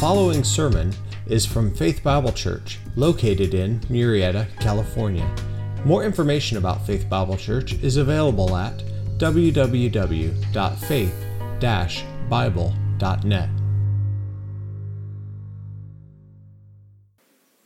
following sermon is from Faith Bible Church, located in Murrieta, California. More information about Faith Bible Church is available at www.faith-bible.net.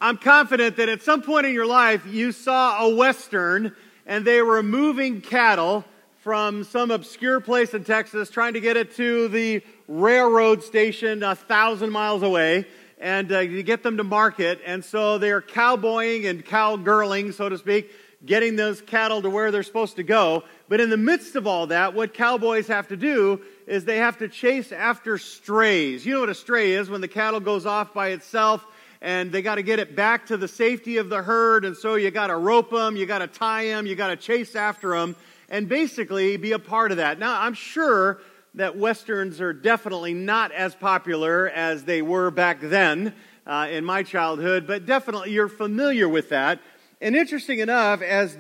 I'm confident that at some point in your life you saw a Western and they were moving cattle from some obscure place in Texas, trying to get it to the railroad station a thousand miles away and uh, to get them to market. And so they're cowboying and cowgirling, so to speak, getting those cattle to where they're supposed to go. But in the midst of all that, what cowboys have to do is they have to chase after strays. You know what a stray is when the cattle goes off by itself and they got to get it back to the safety of the herd. And so you got to rope them, you got to tie them, you got to chase after them and basically be a part of that. Now, I'm sure that Westerns are definitely not as popular as they were back then uh, in my childhood, but definitely you're familiar with that. And interesting enough, as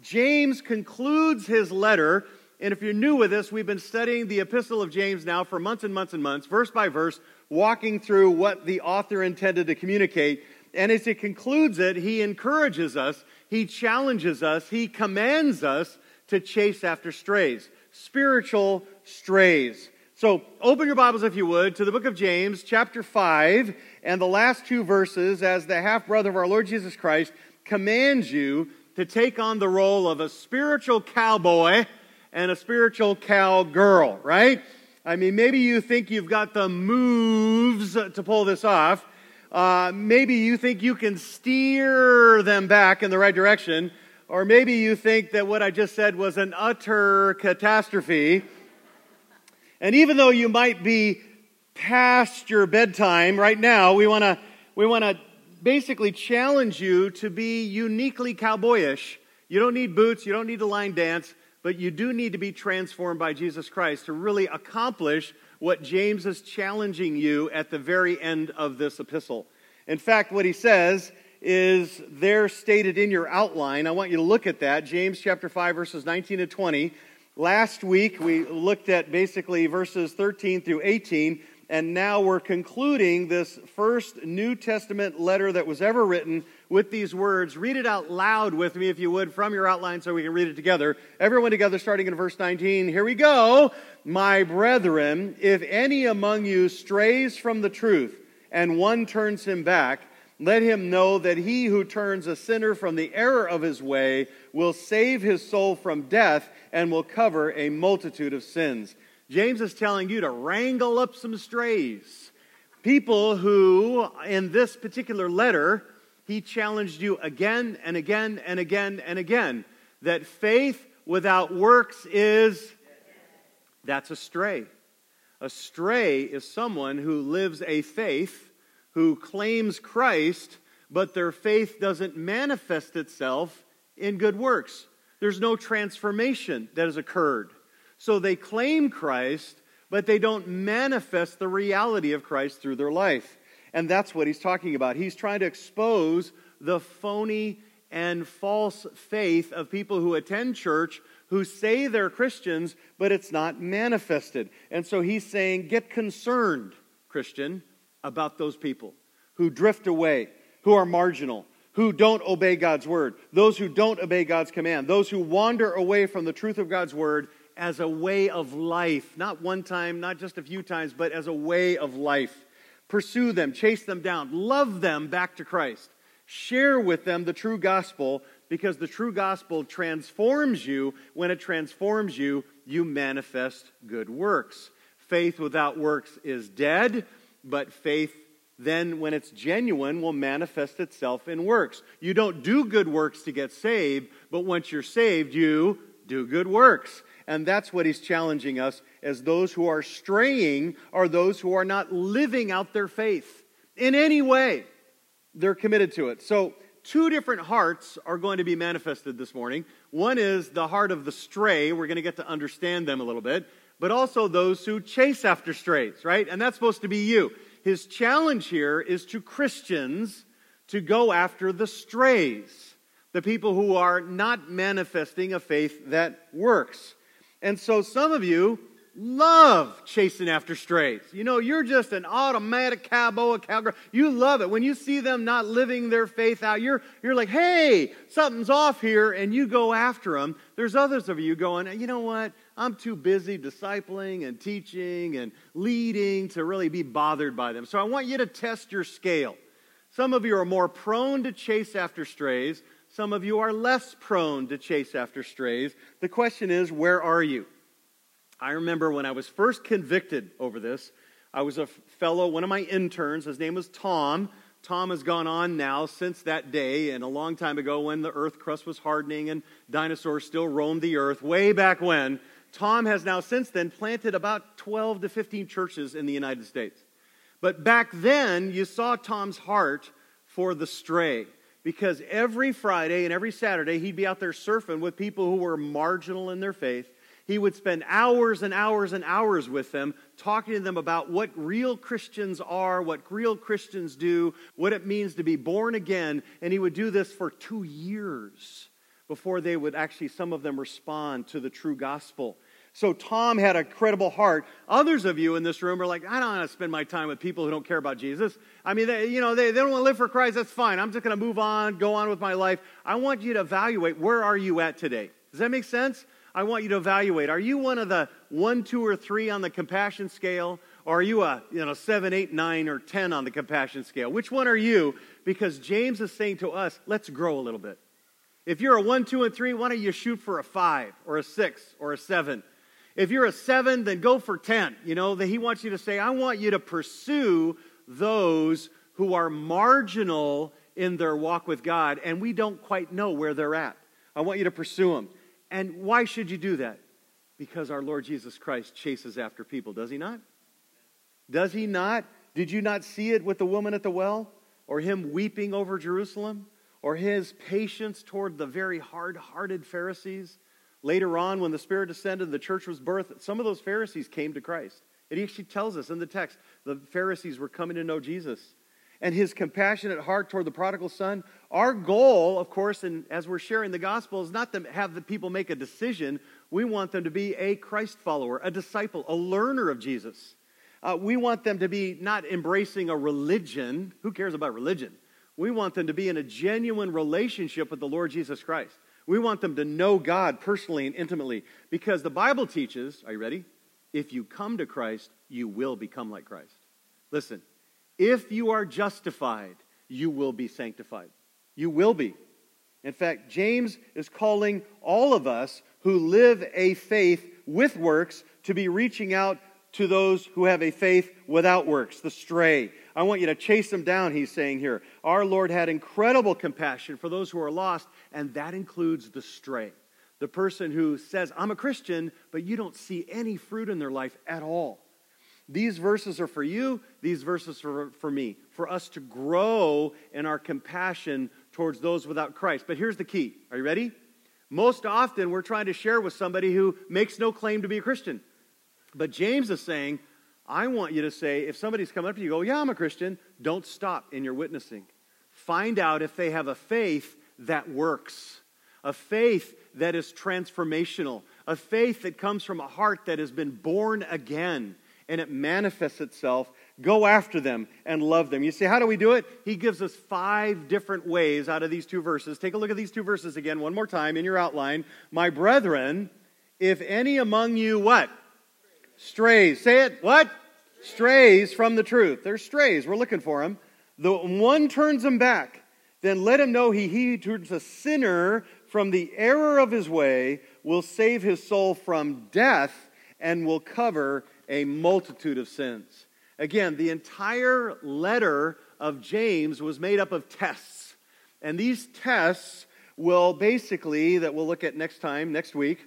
James concludes his letter, and if you're new with us, we've been studying the epistle of James now for months and months and months, verse by verse, walking through what the author intended to communicate. And as he concludes it, he encourages us, he challenges us, he commands us to chase after strays, spiritual strays. So open your Bibles, if you would, to the book of James, chapter 5, and the last two verses as the half brother of our Lord Jesus Christ commands you to take on the role of a spiritual cowboy and a spiritual cowgirl, right? I mean, maybe you think you've got the moves to pull this off. Uh, maybe you think you can steer them back in the right direction. Or maybe you think that what I just said was an utter catastrophe. And even though you might be past your bedtime right now, we want to we want to basically challenge you to be uniquely cowboyish. You don't need boots, you don't need to line dance, but you do need to be transformed by Jesus Christ to really accomplish what James is challenging you at the very end of this epistle. In fact, what he says is there stated in your outline. I want you to look at that. James chapter 5, verses 19 to 20. Last week, we looked at basically verses 13 through 18, and now we're concluding this first New Testament letter that was ever written with these words. Read it out loud with me, if you would, from your outline so we can read it together. Everyone together, starting in verse 19. Here we go. My brethren, if any among you strays from the truth, and one turns him back, let him know that he who turns a sinner from the error of his way will save his soul from death and will cover a multitude of sins. James is telling you to wrangle up some strays. People who, in this particular letter, he challenged you again and again and again and again that faith without works is that's a stray. A stray is someone who lives a faith who claims Christ, but their faith doesn't manifest itself in good works. There's no transformation that has occurred. So they claim Christ, but they don't manifest the reality of Christ through their life. And that's what he's talking about. He's trying to expose the phony and false faith of people who attend church who say they're Christians, but it's not manifested. And so he's saying, get concerned, Christian about those people who drift away, who are marginal, who don't obey God's word, those who don't obey God's command, those who wander away from the truth of God's word as a way of life, not one time, not just a few times, but as a way of life. Pursue them, chase them down, love them back to Christ. Share with them the true gospel because the true gospel transforms you. When it transforms you, you manifest good works. Faith without works is dead but faith then, when it's genuine, will manifest itself in works. You don't do good works to get saved, but once you're saved, you do good works. And that's what he's challenging us as those who are straying are those who are not living out their faith in any way. They're committed to it. So, two different hearts are going to be manifested this morning. One is the heart of the stray. We're going to get to understand them a little bit but also those who chase after strays, right? And that's supposed to be you. His challenge here is to Christians to go after the strays, the people who are not manifesting a faith that works. And so some of you, love chasing after strays. You know, you're just an automatic cowboy, cowgirl. You love it. When you see them not living their faith out, you're, you're like, hey, something's off here, and you go after them. There's others of you going, you know what? I'm too busy discipling and teaching and leading to really be bothered by them. So I want you to test your scale. Some of you are more prone to chase after strays. Some of you are less prone to chase after strays. The question is, where are you? I remember when I was first convicted over this, I was a fellow, one of my interns, his name was Tom. Tom has gone on now since that day, and a long time ago when the earth crust was hardening and dinosaurs still roamed the earth, way back when, Tom has now since then planted about 12 to 15 churches in the United States. But back then, you saw Tom's heart for the stray because every Friday and every Saturday he'd be out there surfing with people who were marginal in their faith he would spend hours and hours and hours with them, talking to them about what real Christians are, what real Christians do, what it means to be born again. And he would do this for two years before they would actually, some of them, respond to the true gospel. So Tom had a credible heart. Others of you in this room are like, I don't want to spend my time with people who don't care about Jesus. I mean, they, you know, they, they don't want to live for Christ. That's fine. I'm just going to move on, go on with my life. I want you to evaluate where are you at today. Does that make sense? I want you to evaluate. Are you one of the one, two, or three on the compassion scale? Or are you a you know, seven, eight, nine, or ten on the compassion scale? Which one are you? Because James is saying to us, let's grow a little bit. If you're a one, two, and three, why don't you shoot for a five, or a six, or a seven? If you're a seven, then go for 10. You know, that he wants you to say, I want you to pursue those who are marginal in their walk with God, and we don't quite know where they're at. I want you to pursue them. And why should you do that? Because our Lord Jesus Christ chases after people, does he not? Does he not? Did you not see it with the woman at the well? Or him weeping over Jerusalem? Or his patience toward the very hard hearted Pharisees? Later on, when the Spirit descended, the church was birthed, some of those Pharisees came to Christ. It actually tells us in the text the Pharisees were coming to know Jesus and his compassionate heart toward the prodigal son. Our goal, of course, and as we're sharing the gospel, is not to have the people make a decision. We want them to be a Christ follower, a disciple, a learner of Jesus. Uh, we want them to be not embracing a religion. Who cares about religion? We want them to be in a genuine relationship with the Lord Jesus Christ. We want them to know God personally and intimately because the Bible teaches, are you ready? If you come to Christ, you will become like Christ. Listen, if you are justified, you will be sanctified. You will be. In fact, James is calling all of us who live a faith with works to be reaching out to those who have a faith without works, the stray. I want you to chase them down, he's saying here. Our Lord had incredible compassion for those who are lost, and that includes the stray. The person who says, I'm a Christian, but you don't see any fruit in their life at all. These verses are for you, these verses are for me, for us to grow in our compassion towards those without Christ. But here's the key. Are you ready? Most often, we're trying to share with somebody who makes no claim to be a Christian. But James is saying, I want you to say, if somebody's coming up to you, go, Yeah, I'm a Christian, don't stop in your witnessing. Find out if they have a faith that works, a faith that is transformational, a faith that comes from a heart that has been born again and it manifests itself. Go after them and love them. You see, how do we do it? He gives us five different ways out of these two verses. Take a look at these two verses again one more time in your outline. My brethren, if any among you what? Strays. Say it. What? Strays from the truth. They're strays. We're looking for them. The one turns them back. Then let him know he, he turns a sinner from the error of his way will save his soul from death and will cover a multitude of sins. Again, the entire letter of James was made up of tests. And these tests will basically, that we'll look at next time, next week,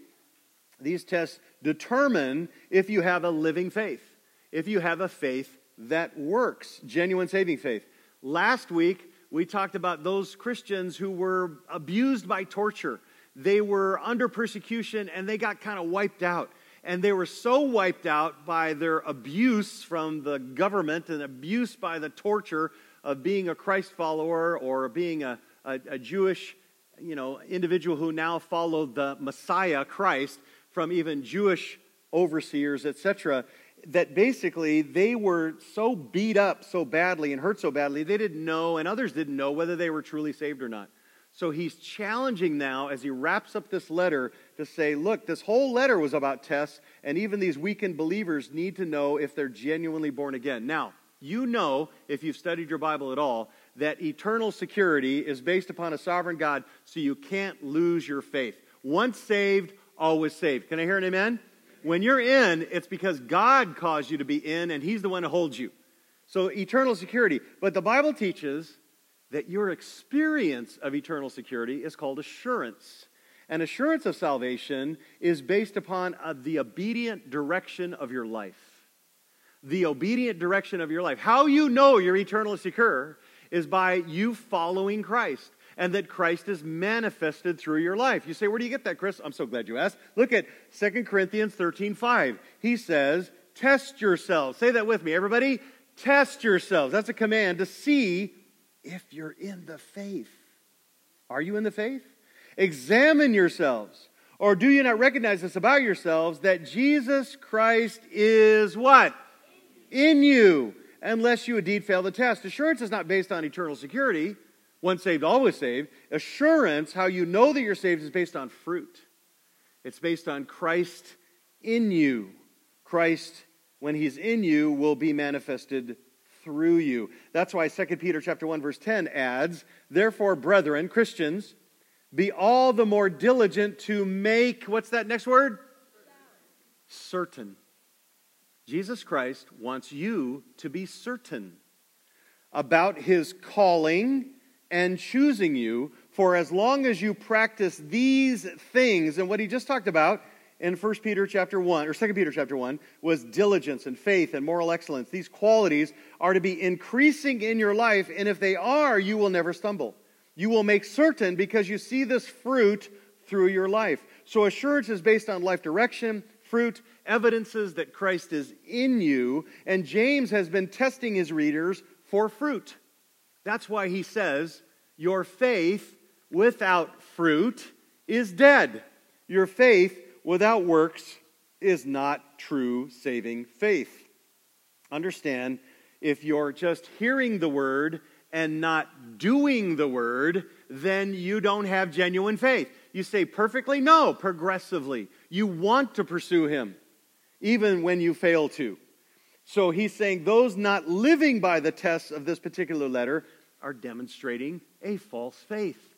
these tests determine if you have a living faith, if you have a faith that works, genuine saving faith. Last week, we talked about those Christians who were abused by torture. They were under persecution and they got kind of wiped out and they were so wiped out by their abuse from the government and abuse by the torture of being a Christ follower or being a, a, a Jewish you know, individual who now followed the Messiah, Christ, from even Jewish overseers, etc., that basically they were so beat up so badly and hurt so badly, they didn't know, and others didn't know whether they were truly saved or not. So he's challenging now as he wraps up this letter to say, look, this whole letter was about tests, and even these weakened believers need to know if they're genuinely born again. Now, you know, if you've studied your Bible at all, that eternal security is based upon a sovereign God, so you can't lose your faith. Once saved, always saved. Can I hear an amen? When you're in, it's because God caused you to be in, and He's the one who holds you. So, eternal security. But the Bible teaches that your experience of eternal security is called assurance. And assurance of salvation is based upon uh, the obedient direction of your life. The obedient direction of your life. How you know you're eternally secure is by you following Christ and that Christ is manifested through your life. You say, Where do you get that, Chris? I'm so glad you asked. Look at 2 Corinthians 13 5. He says, Test yourselves. Say that with me, everybody. Test yourselves. That's a command to see if you're in the faith. Are you in the faith? Examine yourselves. Or do you not recognize this about yourselves that Jesus Christ is what? In you, unless you indeed fail the test. Assurance is not based on eternal security. Once saved, always saved. Assurance, how you know that you're saved, is based on fruit. It's based on Christ in you. Christ, when he's in you, will be manifested through you. That's why 2 Peter chapter 1 verse 10 adds, "Therefore, brethren, Christians, be all the more diligent to make what's that next word? Certain. Jesus Christ wants you to be certain about his calling and choosing you for as long as you practice these things and what he just talked about in 1 Peter chapter 1 or 2 Peter chapter 1 was diligence and faith and moral excellence. These qualities are to be increasing in your life and if they are, you will never stumble. You will make certain because you see this fruit through your life. So assurance is based on life direction, fruit, evidences that Christ is in you, and James has been testing his readers for fruit. That's why he says, Your faith without fruit is dead. Your faith without works is not true saving faith. Understand, if you're just hearing the word and not doing the word, then you don't have genuine faith. You say perfectly? No, progressively. You want to pursue him, even when you fail to. So he's saying those not living by the tests of this particular letter are demonstrating a false faith.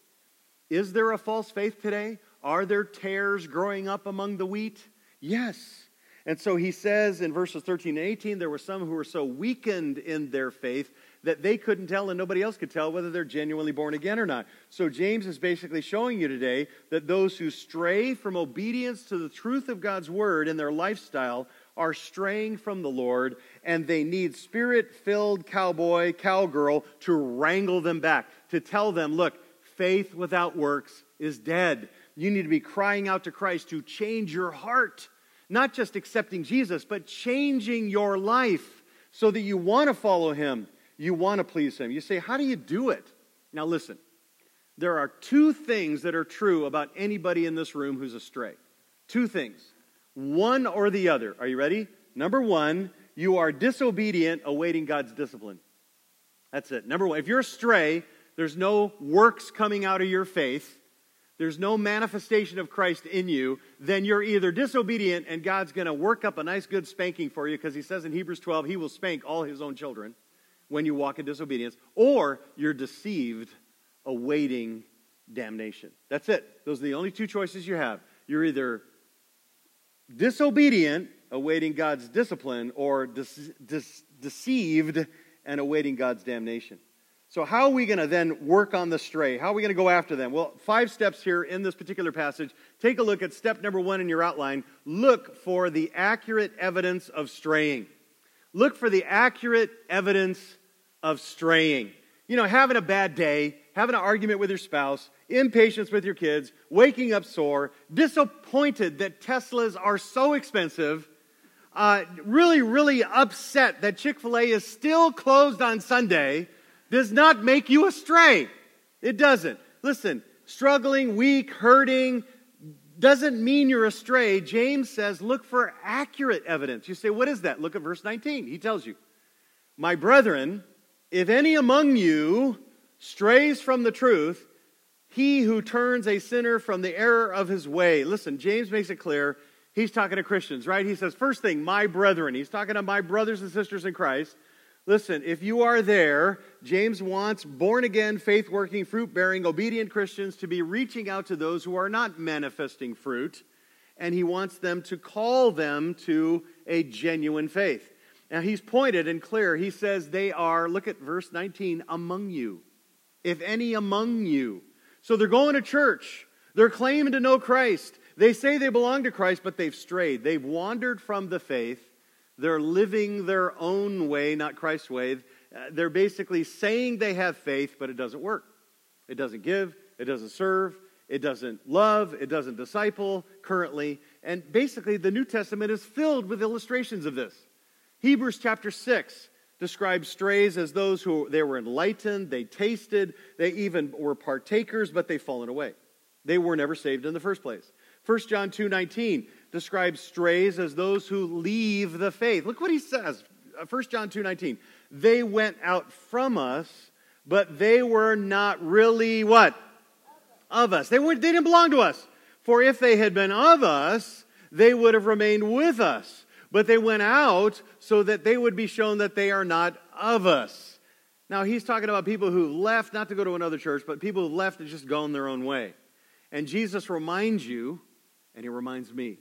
Is there a false faith today? Are there tares growing up among the wheat? Yes. And so he says in verses 13 and 18 there were some who were so weakened in their faith that they couldn't tell and nobody else could tell whether they're genuinely born again or not. So James is basically showing you today that those who stray from obedience to the truth of God's word in their lifestyle are straying from the Lord and they need spirit filled cowboy, cowgirl to wrangle them back, to tell them, look, faith without works is dead. You need to be crying out to Christ to change your heart, not just accepting Jesus, but changing your life so that you want to follow him, you want to please him. You say, How do you do it? Now, listen, there are two things that are true about anybody in this room who's astray. Two things one or the other. Are you ready? Number one, you are disobedient, awaiting God's discipline. That's it. Number one, if you're astray, there's no works coming out of your faith, there's no manifestation of Christ in you, then you're either disobedient and God's going to work up a nice, good spanking for you because he says in Hebrews 12, he will spank all his own children when you walk in disobedience, or you're deceived, awaiting damnation. That's it. Those are the only two choices you have. You're either disobedient, awaiting God's discipline, or deceived and awaiting God's damnation. So, how are we going to then work on the stray? How are we going to go after them? Well, five steps here in this particular passage. Take a look at step number one in your outline. Look for the accurate evidence of straying. Look for the accurate evidence of straying. You know, having a bad day, having an argument with your spouse, impatience with your kids, waking up sore, disappointed that Teslas are so expensive, uh, really, really upset that Chick fil A is still closed on Sunday, does not make you astray. It doesn't. Listen, struggling, weak, hurting, doesn't mean you're astray. James says, look for accurate evidence. You say, what is that? Look at verse 19. He tells you, My brethren, if any among you strays from the truth, he who turns a sinner from the error of his way. Listen, James makes it clear. He's talking to Christians, right? He says, first thing, my brethren. He's talking to my brothers and sisters in Christ. Listen, if you are there, James wants born again, faith working, fruit bearing, obedient Christians to be reaching out to those who are not manifesting fruit, and he wants them to call them to a genuine faith. Now, he's pointed and clear. He says they are, look at verse 19, among you. If any among you. So they're going to church, they're claiming to know Christ. They say they belong to Christ, but they've strayed. They've wandered from the faith they're living their own way, not Christ's way. Uh, they're basically saying they have faith, but it doesn't work. It doesn't give, it doesn't serve, it doesn't love, it doesn't disciple currently. And basically, the New Testament is filled with illustrations of this. Hebrews chapter 6 describes strays as those who they were enlightened, they tasted, they even were partakers, but they've fallen away. They were never saved in the first place. 1 John 2 19 describes strays as those who leave the faith. Look what he says. 1 uh, John 2:19. They went out from us, but they were not really what? Of us. They, were, they didn't belong to us. For if they had been of us, they would have remained with us. But they went out so that they would be shown that they are not of us. Now, he's talking about people who left, not to go to another church, but people who left and just gone their own way. And Jesus reminds you, and he reminds me,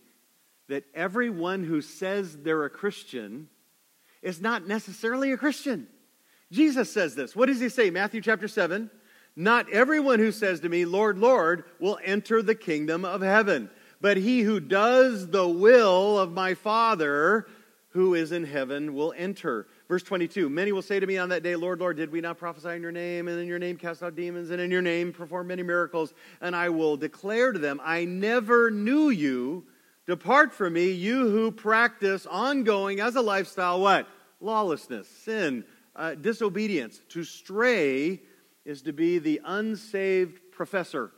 that everyone who says they're a Christian is not necessarily a Christian. Jesus says this. What does he say? Matthew chapter 7. Not everyone who says to me, Lord, Lord, will enter the kingdom of heaven, but he who does the will of my Father who is in heaven will enter. Verse 22 Many will say to me on that day, Lord, Lord, did we not prophesy in your name, and in your name cast out demons, and in your name perform many miracles? And I will declare to them, I never knew you. Depart from me, you who practice ongoing as a lifestyle what? Lawlessness, sin, uh, disobedience. To stray is to be the unsaved professor.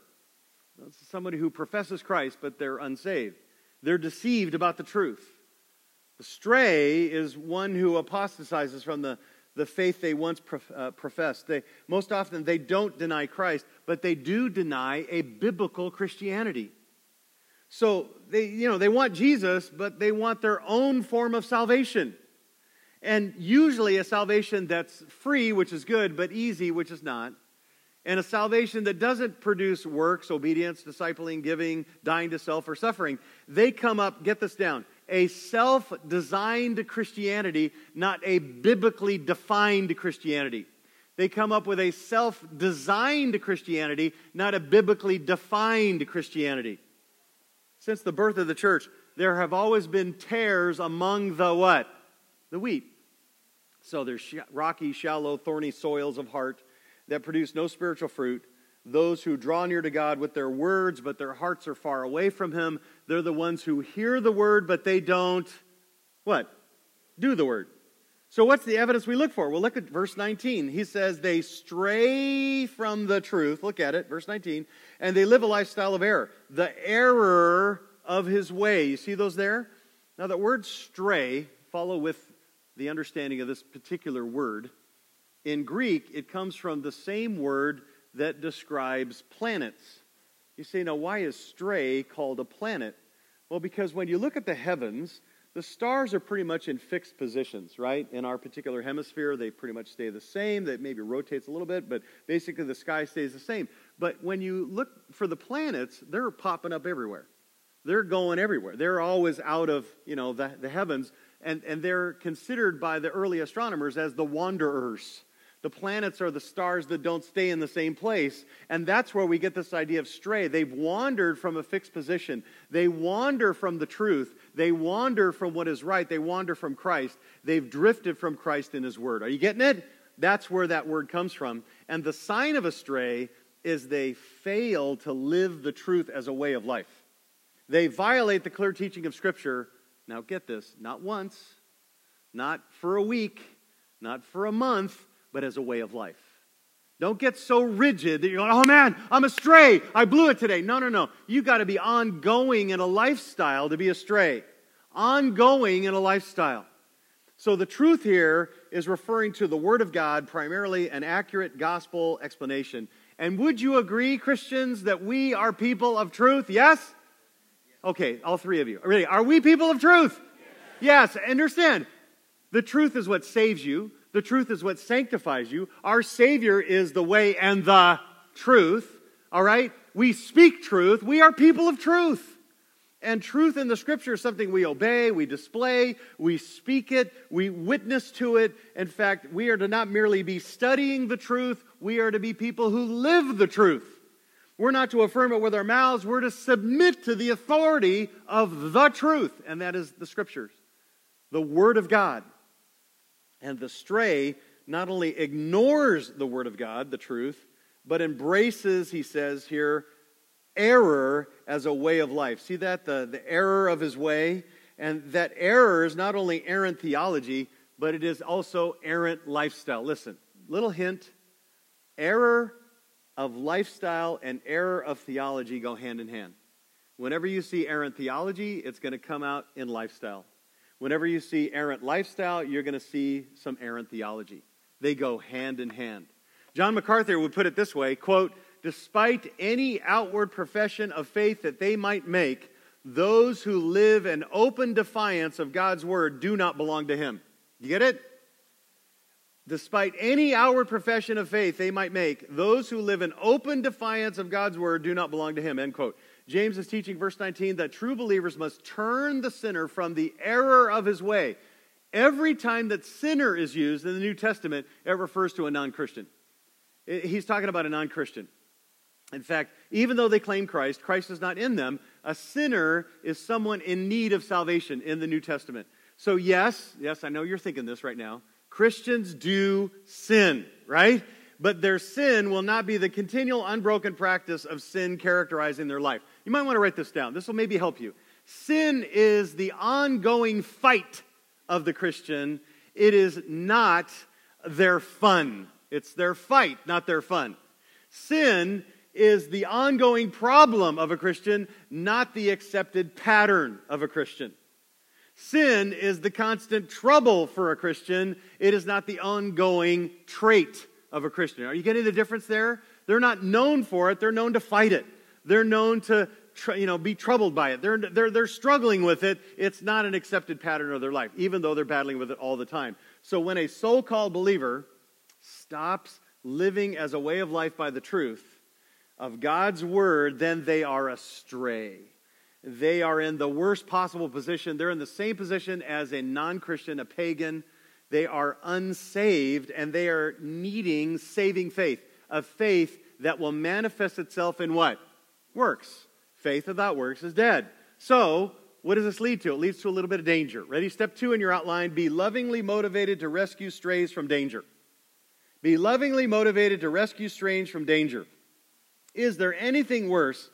That's somebody who professes Christ, but they're unsaved. They're deceived about the truth. The stray is one who apostatizes from the, the faith they once prof, uh, professed. They, most often, they don't deny Christ, but they do deny a biblical Christianity. So they, you know, they want Jesus, but they want their own form of salvation. And usually a salvation that's free, which is good, but easy, which is not. And a salvation that doesn't produce works, obedience, discipling, giving, dying to self, or suffering. They come up, get this down, a self designed Christianity, not a biblically defined Christianity. They come up with a self designed Christianity, not a biblically defined Christianity since the birth of the church, there have always been tares among the what? The wheat. So there's rocky, shallow, thorny soils of heart that produce no spiritual fruit. Those who draw near to God with their words, but their hearts are far away from Him. They're the ones who hear the word, but they don't what? Do the word. So, what's the evidence we look for? Well, look at verse 19. He says, They stray from the truth. Look at it, verse 19. And they live a lifestyle of error. The error of his way. You see those there? Now, that word stray, follow with the understanding of this particular word. In Greek, it comes from the same word that describes planets. You say, now, why is stray called a planet? Well, because when you look at the heavens, the stars are pretty much in fixed positions, right? In our particular hemisphere, they pretty much stay the same. That maybe rotates a little bit, but basically the sky stays the same. But when you look for the planets, they're popping up everywhere. They're going everywhere. They're always out of, you know, the, the heavens, and, and they're considered by the early astronomers as the wanderers. The planets are the stars that don't stay in the same place. And that's where we get this idea of stray. They've wandered from a fixed position. They wander from the truth. They wander from what is right. They wander from Christ. They've drifted from Christ in His Word. Are you getting it? That's where that word comes from. And the sign of a stray is they fail to live the truth as a way of life. They violate the clear teaching of Scripture. Now, get this not once, not for a week, not for a month but as a way of life. Don't get so rigid that you're going, oh man, I'm astray. I blew it today. No, no, no. You got to be ongoing in a lifestyle to be astray. Ongoing in a lifestyle. So the truth here is referring to the Word of God, primarily an accurate gospel explanation. And would you agree, Christians, that we are people of truth? Yes? Okay, all three of you. Really, are we people of truth? Yes. yes. Understand, the truth is what saves you. The truth is what sanctifies you. Our Savior is the way and the truth. All right? We speak truth. We are people of truth. And truth in the scripture is something we obey, we display, we speak it, we witness to it. In fact, we are to not merely be studying the truth, we are to be people who live the truth. We're not to affirm it with our mouths, we're to submit to the authority of the truth, and that is the scriptures, the Word of God. And the stray not only ignores the Word of God, the truth, but embraces, he says here, error as a way of life. See that? The, the error of his way. And that error is not only errant theology, but it is also errant lifestyle. Listen, little hint error of lifestyle and error of theology go hand in hand. Whenever you see errant theology, it's going to come out in lifestyle. Whenever you see errant lifestyle, you're going to see some errant theology. They go hand in hand. John MacArthur would put it this way quote, despite any outward profession of faith that they might make, those who live in open defiance of God's word do not belong to him. You get it? Despite any outward profession of faith they might make, those who live in open defiance of God's word do not belong to him. End quote. James is teaching, verse 19, that true believers must turn the sinner from the error of his way. Every time that sinner is used in the New Testament, it refers to a non Christian. He's talking about a non Christian. In fact, even though they claim Christ, Christ is not in them. A sinner is someone in need of salvation in the New Testament. So, yes, yes, I know you're thinking this right now. Christians do sin, right? But their sin will not be the continual, unbroken practice of sin characterizing their life. You might want to write this down. This will maybe help you. Sin is the ongoing fight of the Christian, it is not their fun. It's their fight, not their fun. Sin is the ongoing problem of a Christian, not the accepted pattern of a Christian. Sin is the constant trouble for a Christian, it is not the ongoing trait of a Christian. Are you getting the difference there? They're not known for it, they're known to fight it. They're known to you know, be troubled by it. They're, they're, they're struggling with it. It's not an accepted pattern of their life, even though they're battling with it all the time. So when a so called believer stops living as a way of life by the truth, of God's word, then they are astray. They are in the worst possible position. They're in the same position as a non Christian, a pagan. They are unsaved and they are needing saving faith, a faith that will manifest itself in what? Works. Faith without works is dead. So, what does this lead to? It leads to a little bit of danger. Ready? Step two in your outline be lovingly motivated to rescue strays from danger. Be lovingly motivated to rescue strays from danger. Is there anything worse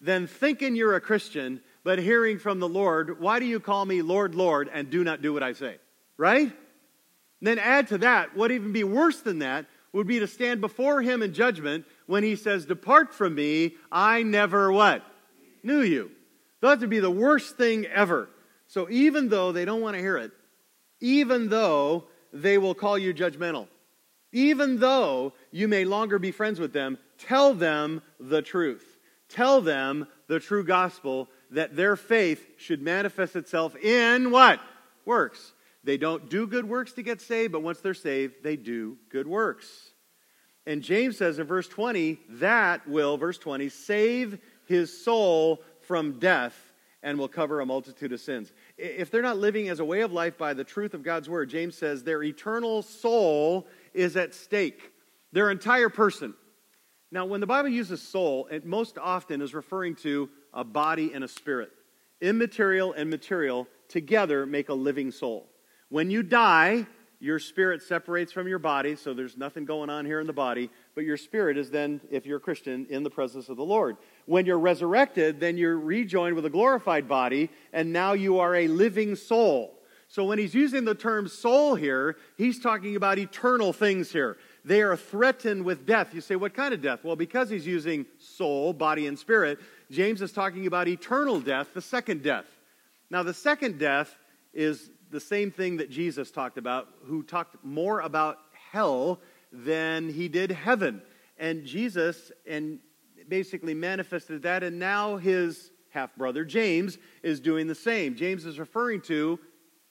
than thinking you're a Christian, but hearing from the Lord, Why do you call me Lord, Lord, and do not do what I say? Right? And then add to that, what even be worse than that would be to stand before him in judgment when he says, Depart from me, I never what? Knew you. That would be the worst thing ever. So even though they don't want to hear it, even though they will call you judgmental, even though you may longer be friends with them, tell them the truth. Tell them the true gospel that their faith should manifest itself in what? Works. They don't do good works to get saved, but once they're saved, they do good works. And James says in verse 20, that will, verse 20, save his soul from death and will cover a multitude of sins. If they're not living as a way of life by the truth of God's word, James says their eternal soul is at stake, their entire person. Now, when the Bible uses soul, it most often is referring to a body and a spirit. Immaterial and material together make a living soul. When you die, your spirit separates from your body, so there's nothing going on here in the body, but your spirit is then, if you're a Christian, in the presence of the Lord. When you're resurrected, then you're rejoined with a glorified body, and now you are a living soul. So when he's using the term soul here, he's talking about eternal things here. they are threatened with death. You say, what kind of death? Well, because he's using soul, body, and spirit, James is talking about eternal death, the second death. Now, the second death is the same thing that Jesus talked about, who talked more about hell than he did heaven. And Jesus and basically manifested that, and now his half brother James is doing the same. James is referring to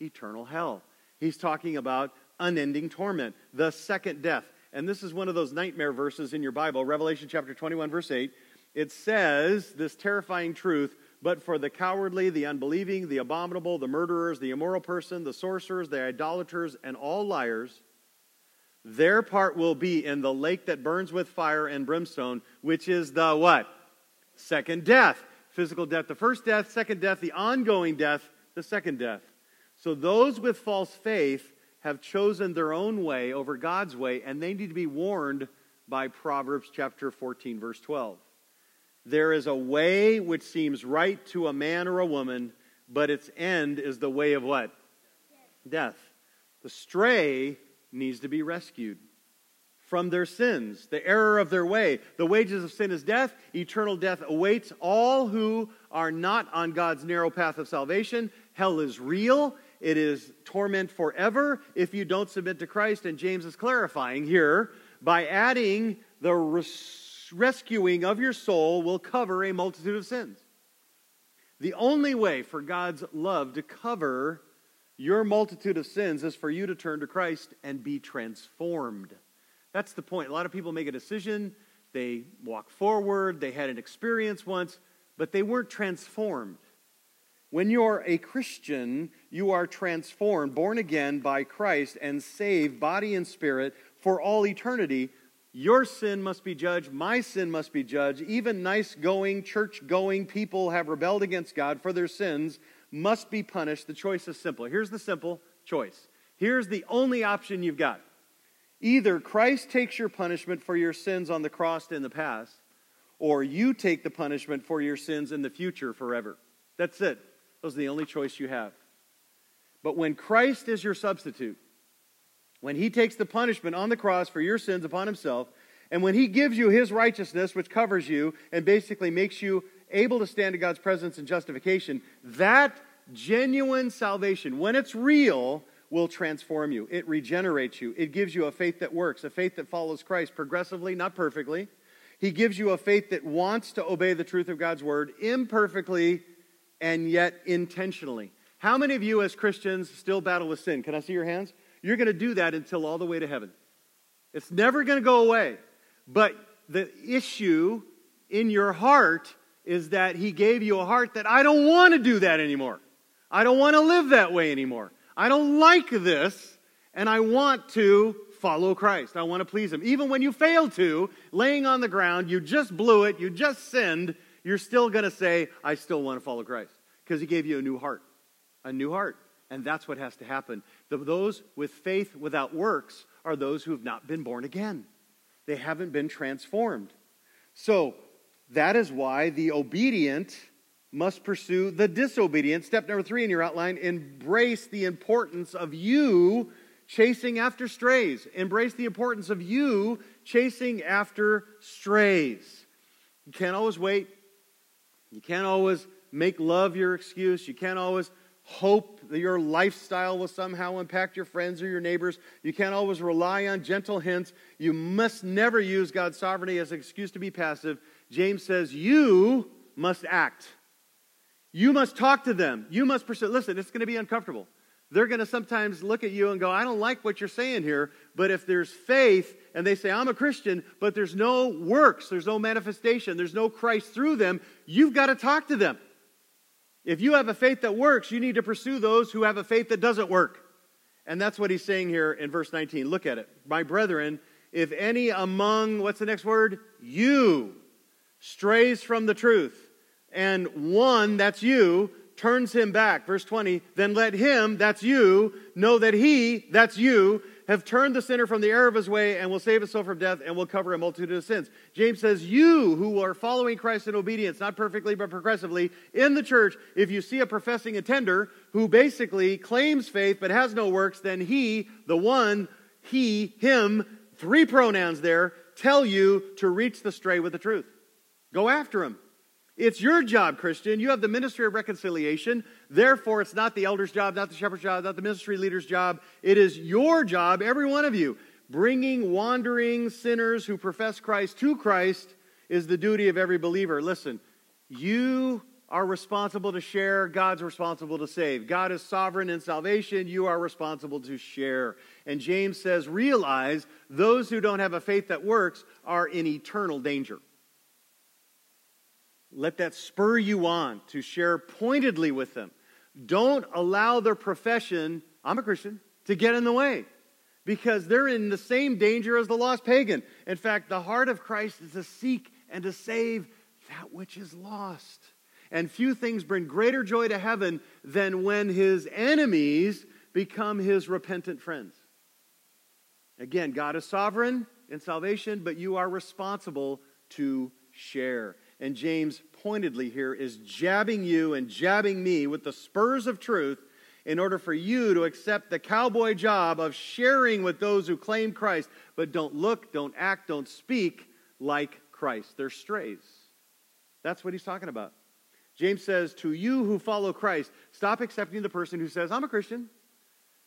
eternal hell. He's talking about unending torment, the second death. And this is one of those nightmare verses in your Bible, Revelation chapter 21, verse 8. It says this terrifying truth but for the cowardly, the unbelieving, the abominable, the murderers, the immoral person, the sorcerers, the idolaters, and all liars, their part will be in the lake that burns with fire and brimstone, which is the what? Second death. Physical death, the first death, second death, the ongoing death, the second death. So those with false faith have chosen their own way over God's way, and they need to be warned by Proverbs chapter 14, verse 12. There is a way which seems right to a man or a woman, but its end is the way of what? Death. The stray needs to be rescued from their sins, the error of their way. The wages of sin is death. Eternal death awaits all who are not on God's narrow path of salvation. Hell is real. It is torment forever if you don't submit to Christ. And James is clarifying here by adding the rescuing of your soul will cover a multitude of sins. The only way for God's love to cover your multitude of sins is for you to turn to Christ and be transformed. That's the point. A lot of people make a decision, they walk forward, they had an experience once, but they weren't transformed. When you're a Christian, you are transformed, born again by Christ, and saved, body and spirit, for all eternity. Your sin must be judged. My sin must be judged. Even nice going, church going people have rebelled against God for their sins must be punished. The choice is simple. Here's the simple choice. Here's the only option you've got. Either Christ takes your punishment for your sins on the cross in the past, or you take the punishment for your sins in the future forever. That's it. Those are the only choice you have. But when Christ is your substitute, when he takes the punishment on the cross for your sins upon himself, and when he gives you his righteousness, which covers you and basically makes you able to stand in God's presence and justification, that genuine salvation, when it's real, will transform you. It regenerates you. It gives you a faith that works, a faith that follows Christ progressively, not perfectly. He gives you a faith that wants to obey the truth of God's word imperfectly and yet intentionally. How many of you as Christians still battle with sin? Can I see your hands? You're going to do that until all the way to heaven. It's never going to go away. But the issue in your heart is that he gave you a heart that I don't want to do that anymore. I don't want to live that way anymore. I don't like this, and I want to follow Christ. I want to please him. Even when you fail to, laying on the ground, you just blew it, you just sinned, you're still going to say, I still want to follow Christ because he gave you a new heart. A new heart. And that's what has to happen. Those with faith without works are those who have not been born again, they haven't been transformed. So, that is why the obedient must pursue the disobedient. Step number three in your outline embrace the importance of you chasing after strays. Embrace the importance of you chasing after strays. You can't always wait. You can't always make love your excuse. You can't always hope that your lifestyle will somehow impact your friends or your neighbors. You can't always rely on gentle hints. You must never use God's sovereignty as an excuse to be passive. James says, You must act. You must talk to them. You must pursue. Listen, it's going to be uncomfortable. They're going to sometimes look at you and go, I don't like what you're saying here. But if there's faith and they say, I'm a Christian, but there's no works, there's no manifestation, there's no Christ through them, you've got to talk to them. If you have a faith that works, you need to pursue those who have a faith that doesn't work. And that's what he's saying here in verse 19. Look at it. My brethren, if any among, what's the next word? You strays from the truth, and one, that's you, turns him back. Verse 20, then let him, that's you, know that he, that's you, have turned the sinner from the error of his way and will save his soul from death and will cover a multitude of sins. James says, You who are following Christ in obedience, not perfectly but progressively, in the church, if you see a professing attender who basically claims faith but has no works, then he, the one, he, him, three pronouns there, tell you to reach the stray with the truth. Go after him. It's your job, Christian. You have the ministry of reconciliation. Therefore, it's not the elder's job, not the shepherd's job, not the ministry leader's job. It is your job, every one of you. Bringing wandering sinners who profess Christ to Christ is the duty of every believer. Listen, you are responsible to share, God's responsible to save. God is sovereign in salvation, you are responsible to share. And James says, realize those who don't have a faith that works are in eternal danger. Let that spur you on to share pointedly with them. Don't allow their profession, I'm a Christian, to get in the way because they're in the same danger as the lost pagan. In fact, the heart of Christ is to seek and to save that which is lost. And few things bring greater joy to heaven than when his enemies become his repentant friends. Again, God is sovereign in salvation, but you are responsible to share. And James pointedly here is jabbing you and jabbing me with the spurs of truth in order for you to accept the cowboy job of sharing with those who claim Christ, but don't look, don't act, don't speak like Christ. They're strays. That's what he's talking about. James says, To you who follow Christ, stop accepting the person who says, I'm a Christian,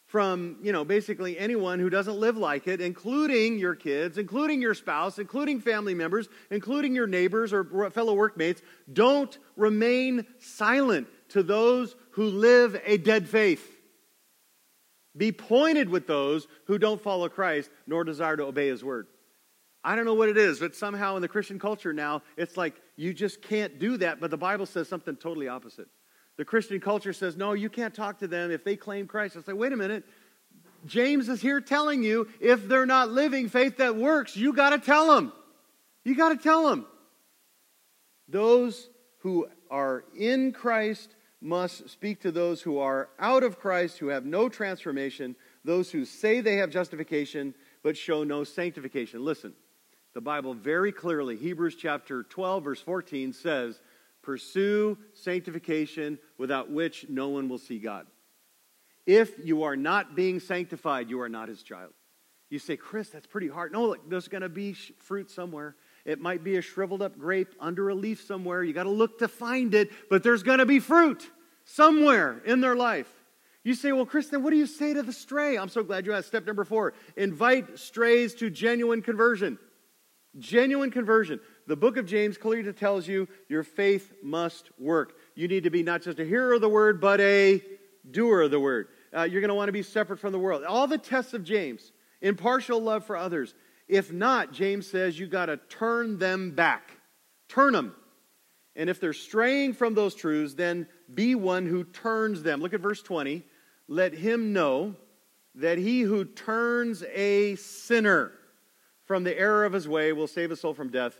from, you know, basically anyone who doesn't live like it, including your kids, including your spouse, including family members, including your neighbors or fellow workmates. Don't remain silent to those who live a dead faith. Be pointed with those who don't follow Christ nor desire to obey his word. I don't know what it is, but somehow in the Christian culture now, it's like you just can't do that, but the Bible says something totally opposite. The Christian culture says, no, you can't talk to them if they claim Christ. I say, wait a minute. James is here telling you if they're not living faith that works, you got to tell them. You got to tell them. Those who are in Christ must speak to those who are out of Christ, who have no transformation, those who say they have justification but show no sanctification. Listen, the Bible very clearly, Hebrews chapter 12, verse 14 says, Pursue sanctification without which no one will see God. If you are not being sanctified, you are not his child. You say, Chris, that's pretty hard. No, look, there's going to be fruit somewhere. It might be a shriveled up grape under a leaf somewhere. You got to look to find it, but there's going to be fruit somewhere in their life. You say, well, Kristen, what do you say to the stray? I'm so glad you asked. Step number four invite strays to genuine conversion. Genuine conversion. The book of James clearly tells you your faith must work. You need to be not just a hearer of the word, but a doer of the word. Uh, you're going to want to be separate from the world. All the tests of James, impartial love for others. If not, James says you got to turn them back. Turn them. And if they're straying from those truths, then be one who turns them. Look at verse 20. Let him know that he who turns a sinner from the error of his way will save a soul from death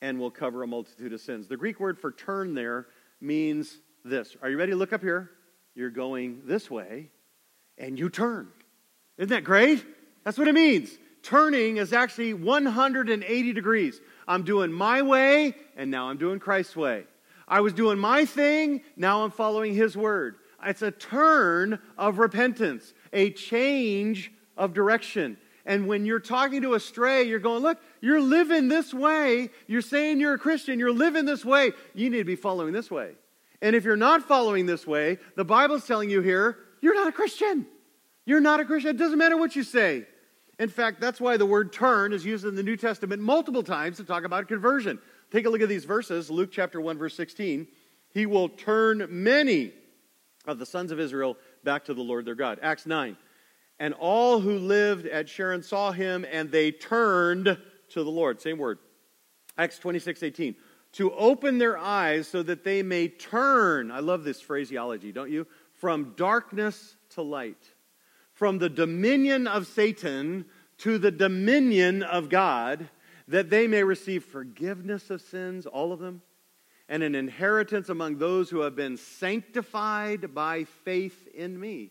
and will cover a multitude of sins. The Greek word for turn there means this. Are you ready look up here? You're going this way and you turn. Isn't that great? That's what it means. Turning is actually 180 degrees. I'm doing my way and now I'm doing Christ's way. I was doing my thing, now I'm following his word. It's a turn of repentance, a change of direction. And when you're talking to a stray, you're going, look, you're living this way. You're saying you're a Christian. You're living this way. You need to be following this way. And if you're not following this way, the Bible's telling you here, you're not a Christian. You're not a Christian. It doesn't matter what you say. In fact, that's why the word turn is used in the New Testament multiple times to talk about conversion. Take a look at these verses Luke chapter 1, verse 16. He will turn many of the sons of Israel back to the Lord their God. Acts 9. And all who lived at Sharon saw him, and they turned to the Lord. Same word. Acts 26, 18. To open their eyes so that they may turn. I love this phraseology, don't you? From darkness to light. From the dominion of Satan to the dominion of God, that they may receive forgiveness of sins, all of them, and an inheritance among those who have been sanctified by faith in me.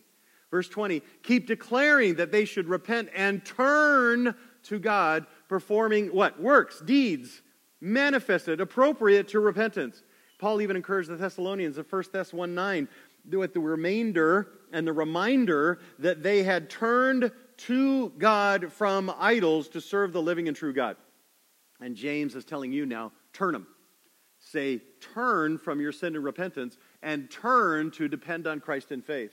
Verse 20, keep declaring that they should repent and turn to God, performing what? Works, deeds, manifested, appropriate to repentance. Paul even encouraged the Thessalonians in 1 Thess 1 9 with the remainder and the reminder that they had turned to God from idols to serve the living and true God. And James is telling you now turn them. Say, turn from your sin and repentance and turn to depend on Christ in faith.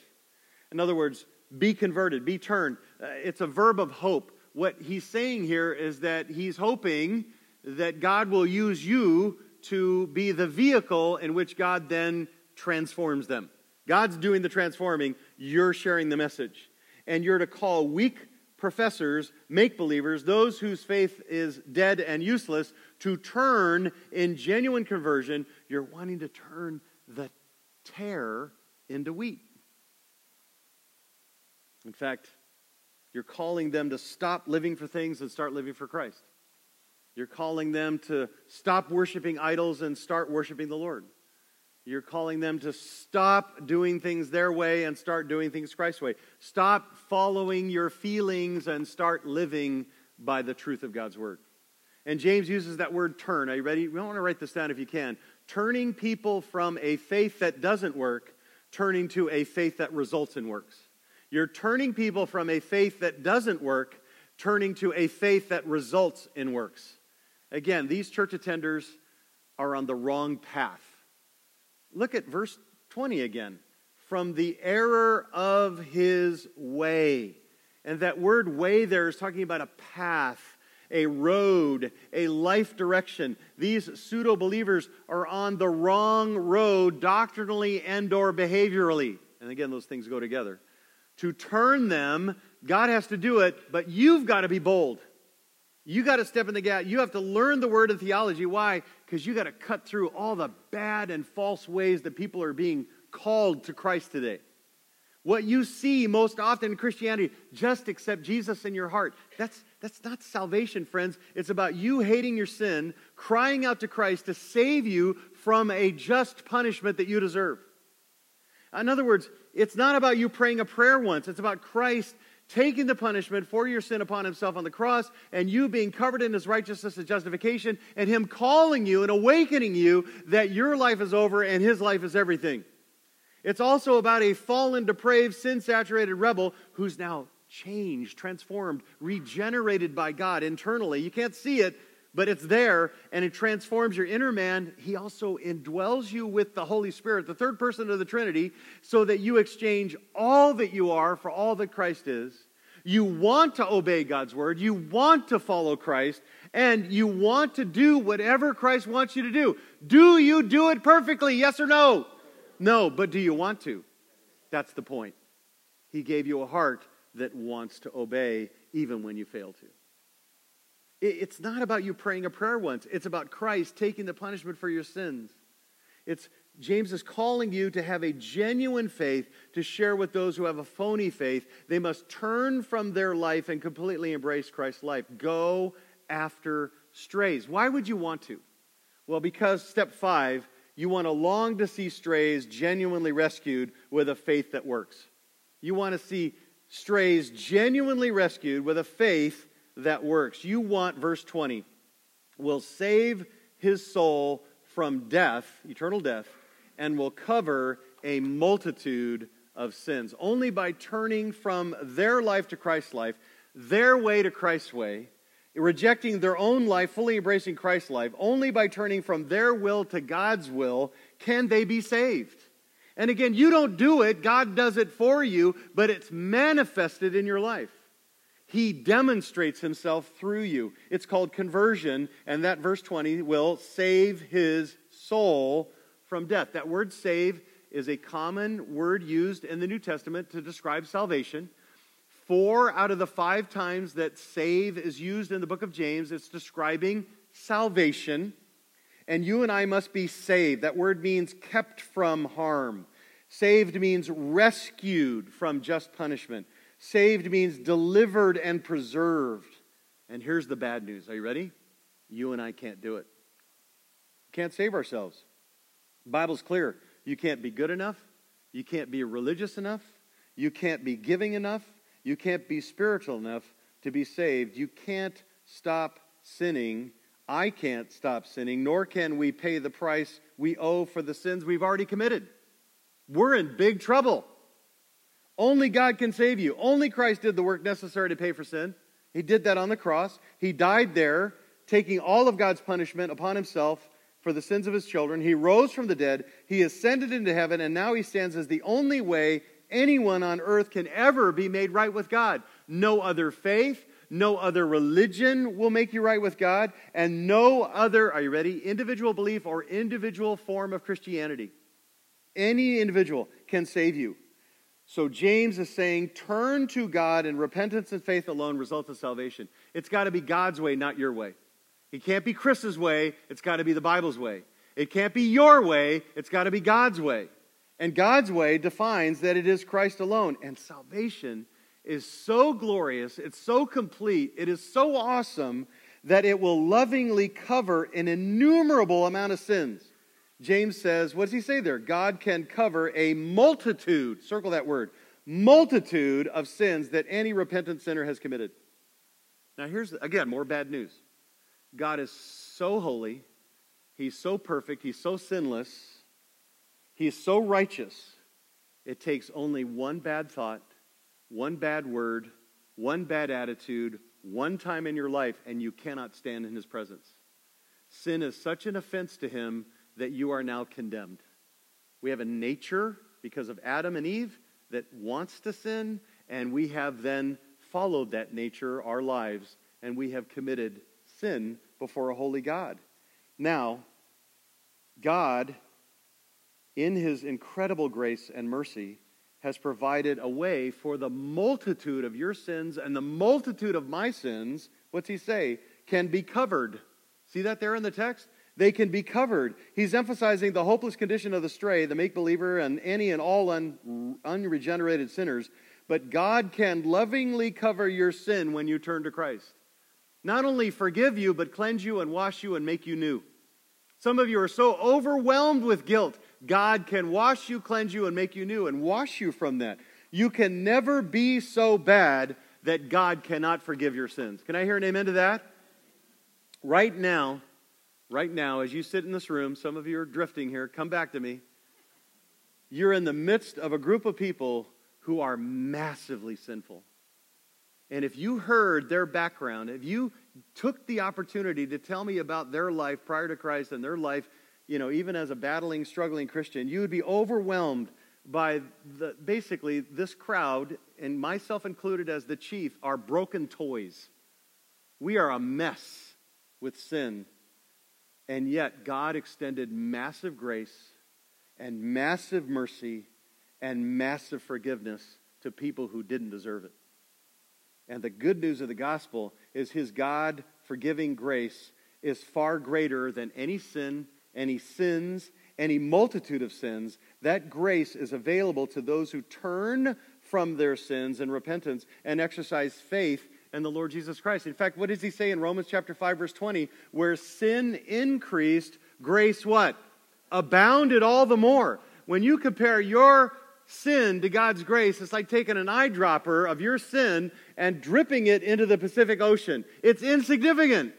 In other words, be converted, be turned. Uh, it's a verb of hope. What he's saying here is that he's hoping that God will use you to be the vehicle in which God then transforms them. God's doing the transforming, you're sharing the message. And you're to call weak professors, make believers, those whose faith is dead and useless, to turn in genuine conversion. You're wanting to turn the tare into wheat. In fact, you're calling them to stop living for things and start living for Christ. You're calling them to stop worshiping idols and start worshiping the Lord. You're calling them to stop doing things their way and start doing things Christ's way. Stop following your feelings and start living by the truth of God's word. And James uses that word turn. Are you ready? We want to write this down if you can. Turning people from a faith that doesn't work, turning to a faith that results in works. You're turning people from a faith that doesn't work, turning to a faith that results in works. Again, these church attenders are on the wrong path. Look at verse 20 again. From the error of his way. And that word way there is talking about a path, a road, a life direction. These pseudo believers are on the wrong road doctrinally and or behaviorally. And again, those things go together. To turn them, God has to do it, but you've got to be bold. You got to step in the gap. You have to learn the word of theology. Why? Because you got to cut through all the bad and false ways that people are being called to Christ today. What you see most often in Christianity, just accept Jesus in your heart. That's, that's not salvation, friends. It's about you hating your sin, crying out to Christ to save you from a just punishment that you deserve. In other words, it's not about you praying a prayer once, it's about Christ taking the punishment for your sin upon himself on the cross, and you being covered in his righteousness and justification, and him calling you and awakening you that your life is over and his life is everything. It's also about a fallen, depraved, sin saturated rebel who's now changed, transformed, regenerated by God internally. You can't see it, but it's there and it transforms your inner man. He also indwells you with the Holy Spirit, the third person of the Trinity, so that you exchange all that you are for all that Christ is. You want to obey God's word, you want to follow Christ, and you want to do whatever Christ wants you to do. Do you do it perfectly? Yes or no? No, but do you want to? That's the point. He gave you a heart that wants to obey even when you fail to. It's not about you praying a prayer once. It's about Christ taking the punishment for your sins. It's James is calling you to have a genuine faith to share with those who have a phony faith. They must turn from their life and completely embrace Christ's life. Go after strays. Why would you want to? Well, because step five, you want to long to see strays genuinely rescued with a faith that works. You want to see strays genuinely rescued with a faith that works. You want, verse 20, will save his soul from death, eternal death, and will cover a multitude of sins. Only by turning from their life to Christ's life, their way to Christ's way, rejecting their own life, fully embracing Christ's life, only by turning from their will to God's will can they be saved. And again, you don't do it, God does it for you, but it's manifested in your life. He demonstrates himself through you. It's called conversion, and that verse 20 will save his soul from death. That word save is a common word used in the New Testament to describe salvation. Four out of the five times that save is used in the book of James, it's describing salvation. And you and I must be saved. That word means kept from harm. Saved means rescued from just punishment. Saved means delivered and preserved. And here's the bad news. Are you ready? You and I can't do it. We Can't save ourselves. The Bible's clear. You can't be good enough. You can't be religious enough. You can't be giving enough. You can't be spiritual enough to be saved. You can't stop sinning. I can't stop sinning, nor can we pay the price we owe for the sins we've already committed. We're in big trouble. Only God can save you. Only Christ did the work necessary to pay for sin. He did that on the cross. He died there, taking all of God's punishment upon himself for the sins of his children. He rose from the dead. He ascended into heaven, and now he stands as the only way anyone on earth can ever be made right with God. No other faith, no other religion will make you right with God, and no other, are you ready? Individual belief or individual form of Christianity. Any individual can save you. So James is saying, turn to God, and repentance and faith alone results in salvation. It's got to be God's way, not your way. It can't be Chris's way, it's got to be the Bible's way. It can't be your way, it's got to be God's way. And God's way defines that it is Christ alone. And salvation is so glorious, it's so complete, it is so awesome that it will lovingly cover an innumerable amount of sins. James says, what does he say there? God can cover a multitude, circle that word, multitude of sins that any repentant sinner has committed. Now, here's, again, more bad news. God is so holy, He's so perfect, He's so sinless, He's so righteous. It takes only one bad thought, one bad word, one bad attitude, one time in your life, and you cannot stand in His presence. Sin is such an offense to Him that you are now condemned. We have a nature because of Adam and Eve that wants to sin, and we have then followed that nature our lives, and we have committed sin before a holy God. Now, God, in his incredible grace and mercy, has provided a way for the multitude of your sins and the multitude of my sins, what's he say, can be covered. See that there in the text? They can be covered. He's emphasizing the hopeless condition of the stray, the make believer, and any and all un, unregenerated sinners. But God can lovingly cover your sin when you turn to Christ. Not only forgive you, but cleanse you and wash you and make you new. Some of you are so overwhelmed with guilt. God can wash you, cleanse you, and make you new and wash you from that. You can never be so bad that God cannot forgive your sins. Can I hear an amen to that? Right now, right now, as you sit in this room, some of you are drifting here, come back to me. You're in the midst of a group of people who are massively sinful. And if you heard their background, if you took the opportunity to tell me about their life prior to Christ and their life, you know, even as a battling, struggling Christian, you would be overwhelmed by the, basically this crowd, and myself included as the chief, are broken toys. We are a mess with sin and yet, God extended massive grace and massive mercy and massive forgiveness to people who didn't deserve it. And the good news of the gospel is his God forgiving grace is far greater than any sin, any sins, any multitude of sins. That grace is available to those who turn from their sins and repentance and exercise faith and the Lord Jesus Christ. In fact, what does he say in Romans chapter 5 verse 20? Where sin increased, grace what? Abounded all the more. When you compare your sin to God's grace, it's like taking an eyedropper of your sin and dripping it into the Pacific Ocean. It's insignificant.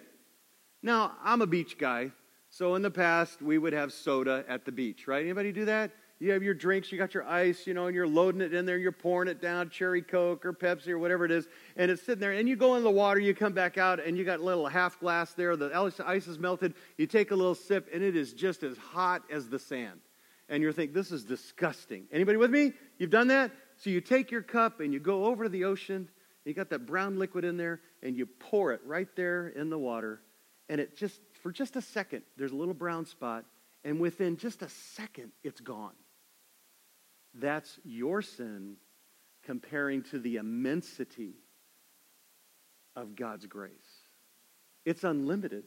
Now, I'm a beach guy, so in the past we would have soda at the beach, right? Anybody do that? You have your drinks, you got your ice, you know, and you're loading it in there, you're pouring it down, cherry Coke or Pepsi or whatever it is, and it's sitting there, and you go in the water, you come back out, and you got a little half glass there, the ice is melted, you take a little sip, and it is just as hot as the sand. And you're thinking, this is disgusting. Anybody with me? You've done that? So you take your cup and you go over to the ocean, you got that brown liquid in there, and you pour it right there in the water, and it just, for just a second, there's a little brown spot, and within just a second, it's gone. That's your sin comparing to the immensity of God's grace. It's unlimited.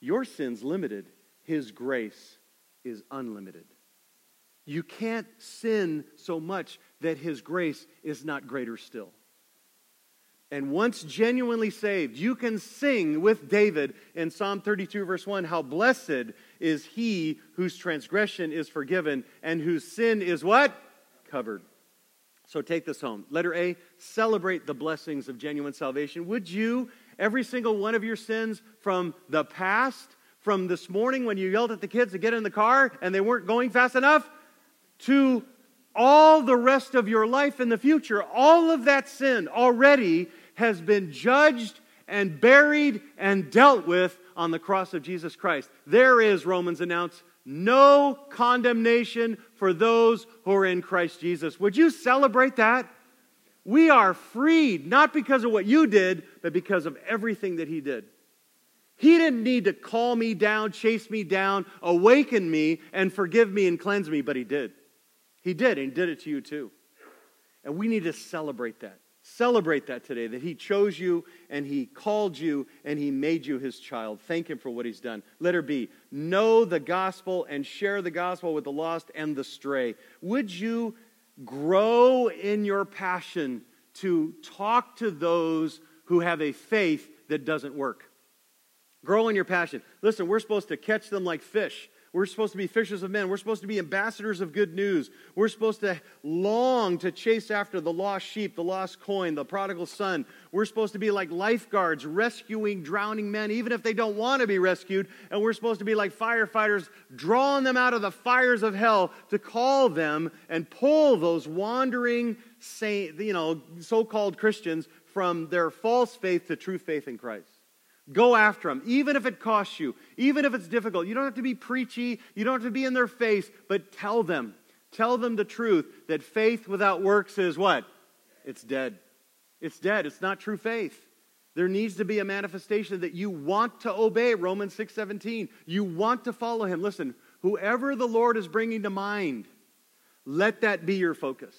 Your sin's limited, His grace is unlimited. You can't sin so much that His grace is not greater still. And once genuinely saved, you can sing with David in Psalm 32, verse 1 how blessed is he whose transgression is forgiven and whose sin is what? Covered. So take this home. Letter A, celebrate the blessings of genuine salvation. Would you, every single one of your sins from the past, from this morning when you yelled at the kids to get in the car and they weren't going fast enough, to all the rest of your life in the future, all of that sin already has been judged and buried and dealt with on the cross of Jesus Christ. There is, Romans announce, no condemnation for those who are in Christ Jesus. Would you celebrate that? We are freed, not because of what you did, but because of everything that He did. He didn't need to call me down, chase me down, awaken me, and forgive me and cleanse me, but He did. He did, and He did it to you too. And we need to celebrate that. Celebrate that today, that He chose you and He called you and He made you His child. Thank Him for what He's done. Letter B, know the gospel and share the gospel with the lost and the stray. Would you grow in your passion to talk to those who have a faith that doesn't work? Grow in your passion. Listen, we're supposed to catch them like fish. We're supposed to be fishers of men. We're supposed to be ambassadors of good news. We're supposed to long to chase after the lost sheep, the lost coin, the prodigal son. We're supposed to be like lifeguards rescuing drowning men, even if they don't want to be rescued. And we're supposed to be like firefighters drawing them out of the fires of hell to call them and pull those wandering, you know, so called Christians from their false faith to true faith in Christ. Go after them, even if it costs you, even if it's difficult. You don't have to be preachy, you don't have to be in their face, but tell them. Tell them the truth that faith without works is what? It's dead. It's dead. It's not true faith. There needs to be a manifestation that you want to obey Romans 6:17. You want to follow him. Listen, whoever the Lord is bringing to mind, let that be your focus.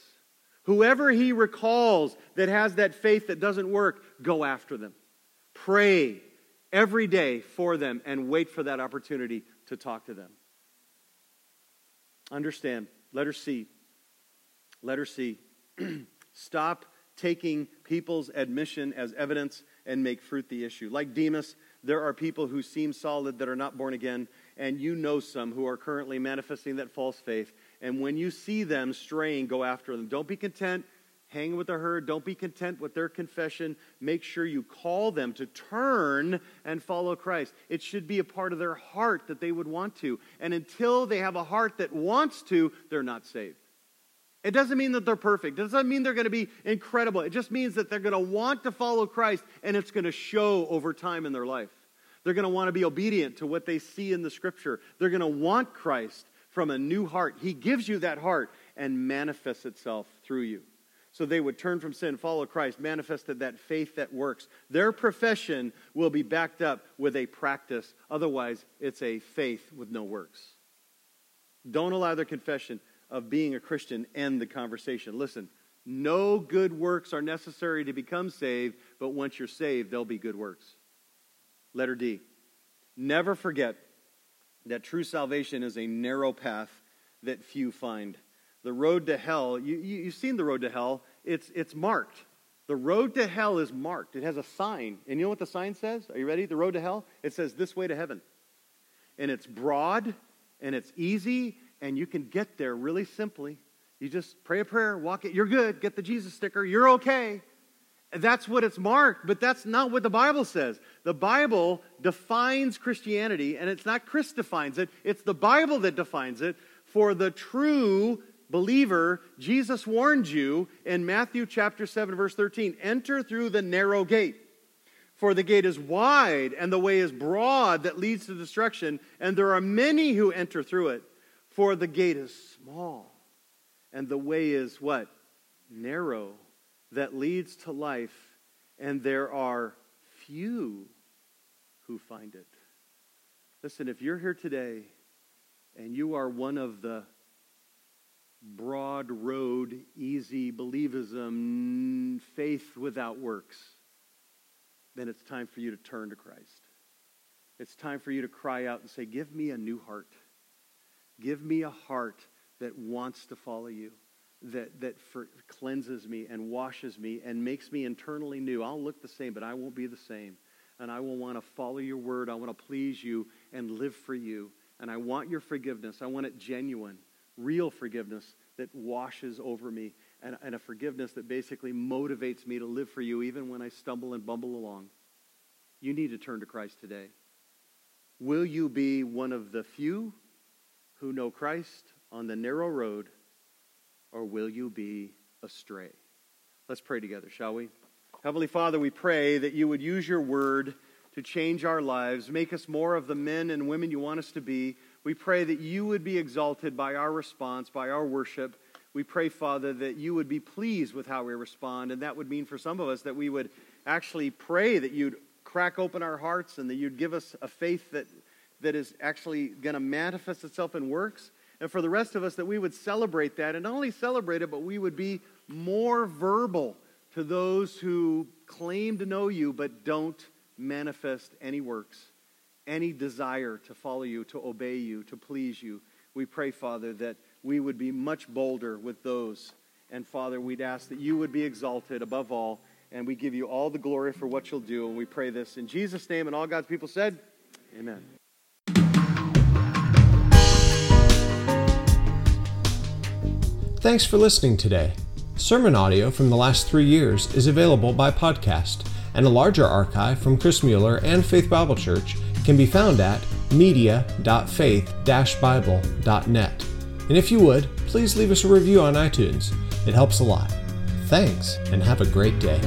Whoever he recalls that has that faith that doesn't work, go after them. Pray every day for them and wait for that opportunity to talk to them. Understand. Letter C. Letter C. Stop taking people's admission as evidence and make fruit the issue. Like Demas, there are people who seem solid that are not born again, and you know some who are currently manifesting that false faith. And when you see them straying, go after them. Don't be content hang with the herd. Don't be content with their confession. Make sure you call them to turn and follow Christ. It should be a part of their heart that they would want to. And until they have a heart that wants to, they're not saved. It doesn't mean that they're perfect. It doesn't mean they're going to be incredible. It just means that they're going to want to follow Christ and it's going to show over time in their life. They're going to want to be obedient to what they see in the scripture. They're going to want Christ from a new heart. He gives you that heart and manifests itself through you so they would turn from sin, follow Christ, manifested that faith that works. Their profession will be backed up with a practice. Otherwise, it's a faith with no works. Don't allow their confession of being a Christian end the conversation. Listen, no good works are necessary to become saved, but once you're saved, there'll be good works. Letter D. Never forget that true salvation is a narrow path that few find the road to hell, you, you, have seen the road to hell, it's, it's marked. The road to hell is marked. It has a sign. And you know what the sign says? Are you ready? The road to hell? It says, This way to heaven. And it's broad and it's easy, and you can get there really simply. You just pray a prayer, walk it, you're good, get the Jesus sticker, you're okay. That's what it's marked, but that's not what the Bible says. The Bible defines Christianity, and it's not Chris defines it, it's the Bible that defines it. For the true believer, Jesus warned you in Matthew chapter 7 verse 13, enter through the narrow gate. For the gate is wide and the way is broad that leads to destruction, and there are many who enter through it. For the gate is small and the way is what? Narrow that leads to life, and there are few who find it. Listen, if you're here today and you are one of the broad road, easy believism, faith without works, then it's time for you to turn to Christ. It's time for you to cry out and say, Give me a new heart. Give me a heart that wants to follow you, that, that for, cleanses me and washes me and makes me internally new. I'll look the same, but I won't be the same. And I will want to follow your word. I want to please you and live for you. And I want your forgiveness. I want it genuine real forgiveness that washes over me and, and, a forgiveness that basically motivates me to live for you even when I stumble and bumble along. You need to turn to Christ today. Will you be one of the few who know Christ on the narrow road or will you be astray? Let's pray together, shall we? Heavenly Father, we pray that you would use your word to change our lives, make us more of the men and women you want us to be. We pray that you would be exalted by our response, by our worship. We pray, Father, that you would be pleased with how we respond. And that would mean for some of us that we would actually pray that you'd crack open our hearts and that you'd give us a faith that, that is actually going to manifest itself in works. And for the rest of us, that we would celebrate that and not only celebrate it, but we would be more verbal to those who claim to know you but don't manifest any works, any desire to follow you, to obey you, to please you. We pray, Father, that we would be much bolder with those. And Father, we'd ask that you would be exalted above all. And we give you all the glory for what you'll do. And we pray this in Jesus' name. And all God's people said, Amen. Thanks for listening today. Sermon audio from the last three years is available by podcast, and a larger archive from Chris Mueller and Faith Bible Church can be found at media.faith-bible.net. And if you would, please leave us a review on iTunes. It helps a lot. Thanks, and have a great day.